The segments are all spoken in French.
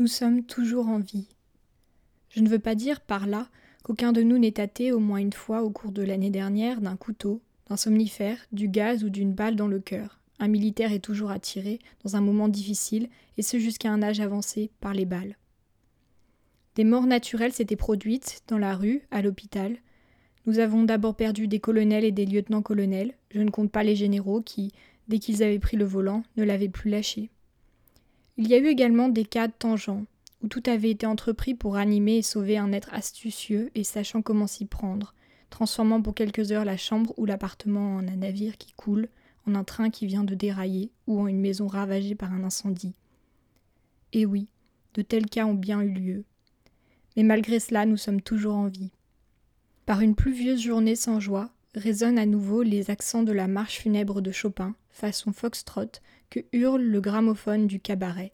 Nous sommes toujours en vie. Je ne veux pas dire par là qu'aucun de nous n'est tâté au moins une fois au cours de l'année dernière d'un couteau, d'un somnifère, du gaz ou d'une balle dans le cœur. Un militaire est toujours attiré, dans un moment difficile, et ce jusqu'à un âge avancé, par les balles. Des morts naturelles s'étaient produites, dans la rue, à l'hôpital. Nous avons d'abord perdu des colonels et des lieutenants-colonels, je ne compte pas les généraux qui, dès qu'ils avaient pris le volant, ne l'avaient plus lâché. Il y a eu également des cas tangents, où tout avait été entrepris pour animer et sauver un être astucieux et sachant comment s'y prendre, transformant pour quelques heures la chambre ou l'appartement en un navire qui coule, en un train qui vient de dérailler ou en une maison ravagée par un incendie. Et oui, de tels cas ont bien eu lieu. Mais malgré cela, nous sommes toujours en vie. Par une pluvieuse journée sans joie, résonnent à nouveau les accents de la marche funèbre de Chopin, façon foxtrot, que hurle le gramophone du cabaret.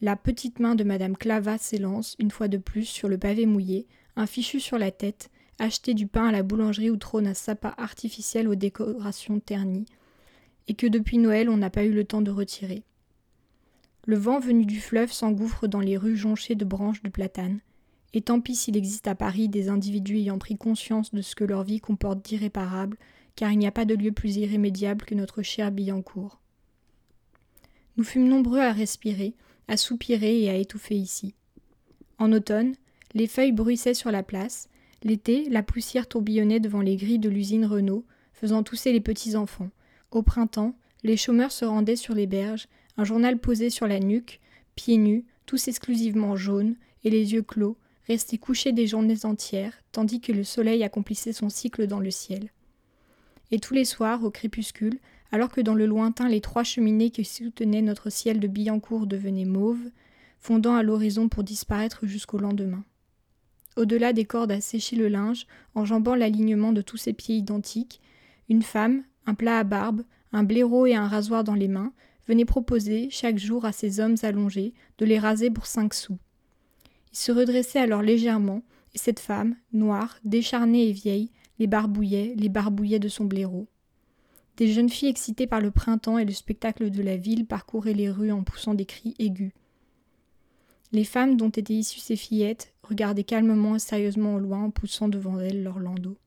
La petite main de Madame Clava s'élance une fois de plus sur le pavé mouillé, un fichu sur la tête, acheter du pain à la boulangerie où trône un sapin artificiel aux décorations ternies, et que depuis Noël on n'a pas eu le temps de retirer. Le vent venu du fleuve s'engouffre dans les rues jonchées de branches de platane, et tant pis s'il existe à Paris des individus ayant pris conscience de ce que leur vie comporte d'irréparable, car il n'y a pas de lieu plus irrémédiable que notre cher Billancourt. Nous fûmes nombreux à respirer, à soupirer et à étouffer ici. En automne, les feuilles bruissaient sur la place, l'été, la poussière tourbillonnait devant les grilles de l'usine Renault, faisant tousser les petits enfants. Au printemps, les chômeurs se rendaient sur les berges, un journal posé sur la nuque, pieds nus, tous exclusivement jaunes, et les yeux clos, restés couchés des journées entières, tandis que le soleil accomplissait son cycle dans le ciel. Et tous les soirs, au crépuscule, alors que dans le lointain les trois cheminées qui soutenaient notre ciel de Billancourt devenaient mauves, fondant à l'horizon pour disparaître jusqu'au lendemain. Au-delà des cordes à sécher le linge, enjambant l'alignement de tous ces pieds identiques, une femme, un plat à barbe, un blaireau et un rasoir dans les mains, venait proposer, chaque jour à ces hommes allongés, de les raser pour cinq sous. Se redressaient alors légèrement, et cette femme, noire, décharnée et vieille, les barbouillait, les barbouillait de son blaireau. Des jeunes filles excitées par le printemps et le spectacle de la ville parcouraient les rues en poussant des cris aigus. Les femmes dont étaient issues ces fillettes regardaient calmement et sérieusement au loin en poussant devant elles leurs landaux.